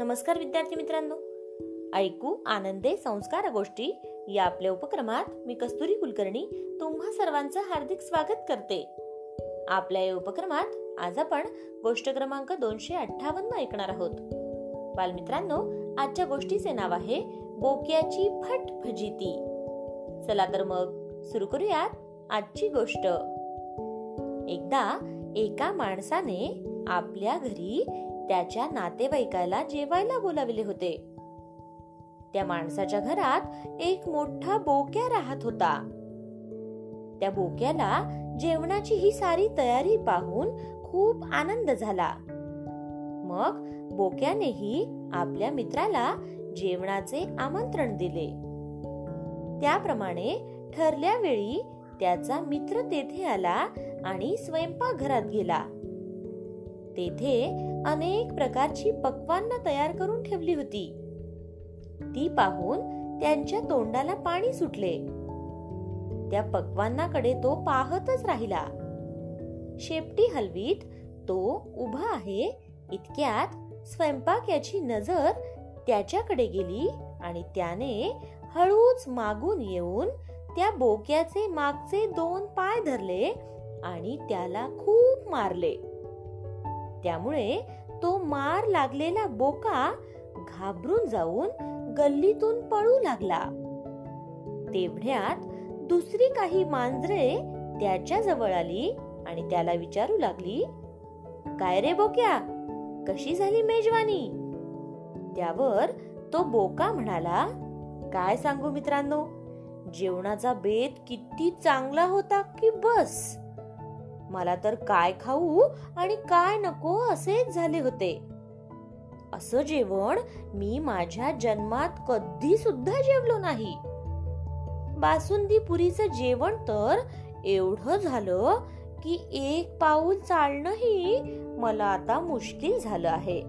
नमस्कार विद्यार्थी मित्रांनो. ऐकू आनंदे संस्कार गोष्टी या आपल्या उपक्रमात मी कस्तुरी कुलकर्णी तुम्हा सर्वांचं हार्दिक स्वागत करते. आपल्या या उपक्रमात आज आपण गोष्ट क्रमांक दोनशे अठ्ठावन्न ऐकणार आहोत. बालमित्रांनो आजच्या गोष्टीचे नाव आहे बोक्याची फट फजिती. चला तर मग सुरू करूयात आजची गोष्ट. एकदा एका माणसाने आपल्या घरी त्याच्या नातेवाईकाला जेवायला बोलाविले होते. त्या माणसाच्या घरात एक मोठा बोक्या राहत होता. त्या बोक्याला जेवणाची ही सारी तयारी पाहून खूप आनंद झाला. मग बोक्यानेही आपल्या मित्राला जेवणाचे आमंत्रण दिले. त्याप्रमाणे ठरल्या वेळी त्याचा मित्र तेथे आला आणि स्वयंपाकघरात गेला. तेथे अनेक प्रकारची पक्वांना तयार करून ठेवली होती. ती पाहून त्यांच्या तोंडाला पाणी सुटले. त्या पक्वांनाकडे तो पाहतच राहिला. शेपटी हलवीत तो उभा आहे इतक्यात स्वयंपाक याची नजर त्याच्याकडे गेली आणि त्याने हळूच मागून येऊन त्या बोक्याचे मागचे दोन पाय धरले आणि त्याला खूप मारले. त्यामुळे तो मार लागलेला बोका घाबरून जाऊन गल्लीतून पळू लागला. तेवढ्यात दुसरी काही मांजरे त्याच्याजवळ आली आणि त्याला विचारू लागली काय रे बोक्या? कशी झाली मेजवानी? त्यावर तो बोका म्हणाला काय सांगू मित्रांनो जेवणाचा बेत किती चांगला होता की बस. मला तर काय खाऊ आणि काय नको असेच झाले होते. असं जेवण मी माझ्या जन्मात कधी सुद्धा जेवलो नाही. बासुंदी पुरीचं जेवण तर एवढं झालं की एक पाऊल चालणंही मला आता मुश्किल झालं आहे.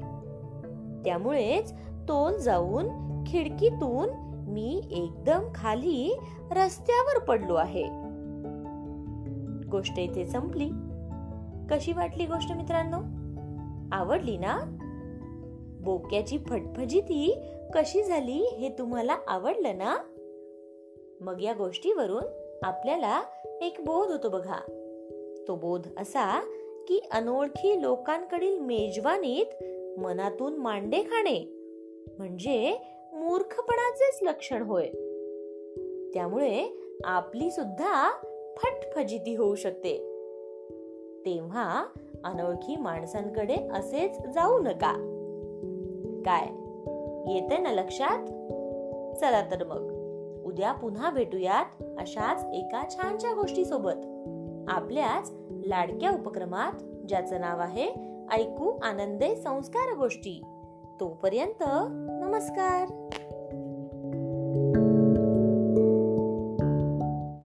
त्यामुळेच तोल जाऊन खिडकीतून मी एकदम खाली रस्त्यावर पडलो आहे. गोष्ट इथे संपली. कशी वाटली गोष्ट मित्रांनो? आवडली ना? बोक्याची फटफजिती कशी झाली हे तुम्हाला आवडलं ना? मग या गोष्टीवरून आपल्याला एक बोध होतो बघा. तो बोध असा की अनोळखी लोकांकडील मेजवानीत मनातून मांडे खाणे म्हणजे मूर्खपणाचेच लक्षण होय. त्यामुळे आपली सुद्धा फटफजिती होऊ शकते. तेव्हा अनोळखी माणसांकडे असेच जाऊ नका. काय? येते ना लक्षात? चला तर मग. उद्या पुन्हा भेटूयात अशाच एका छानच्या गोष्टी सोबत आपल्याच लाडक्या उपक्रमात ज्याचं नाव आहे ऐकू आनंदे संस्कार गोष्टी. तोपर्यंत नमस्कार.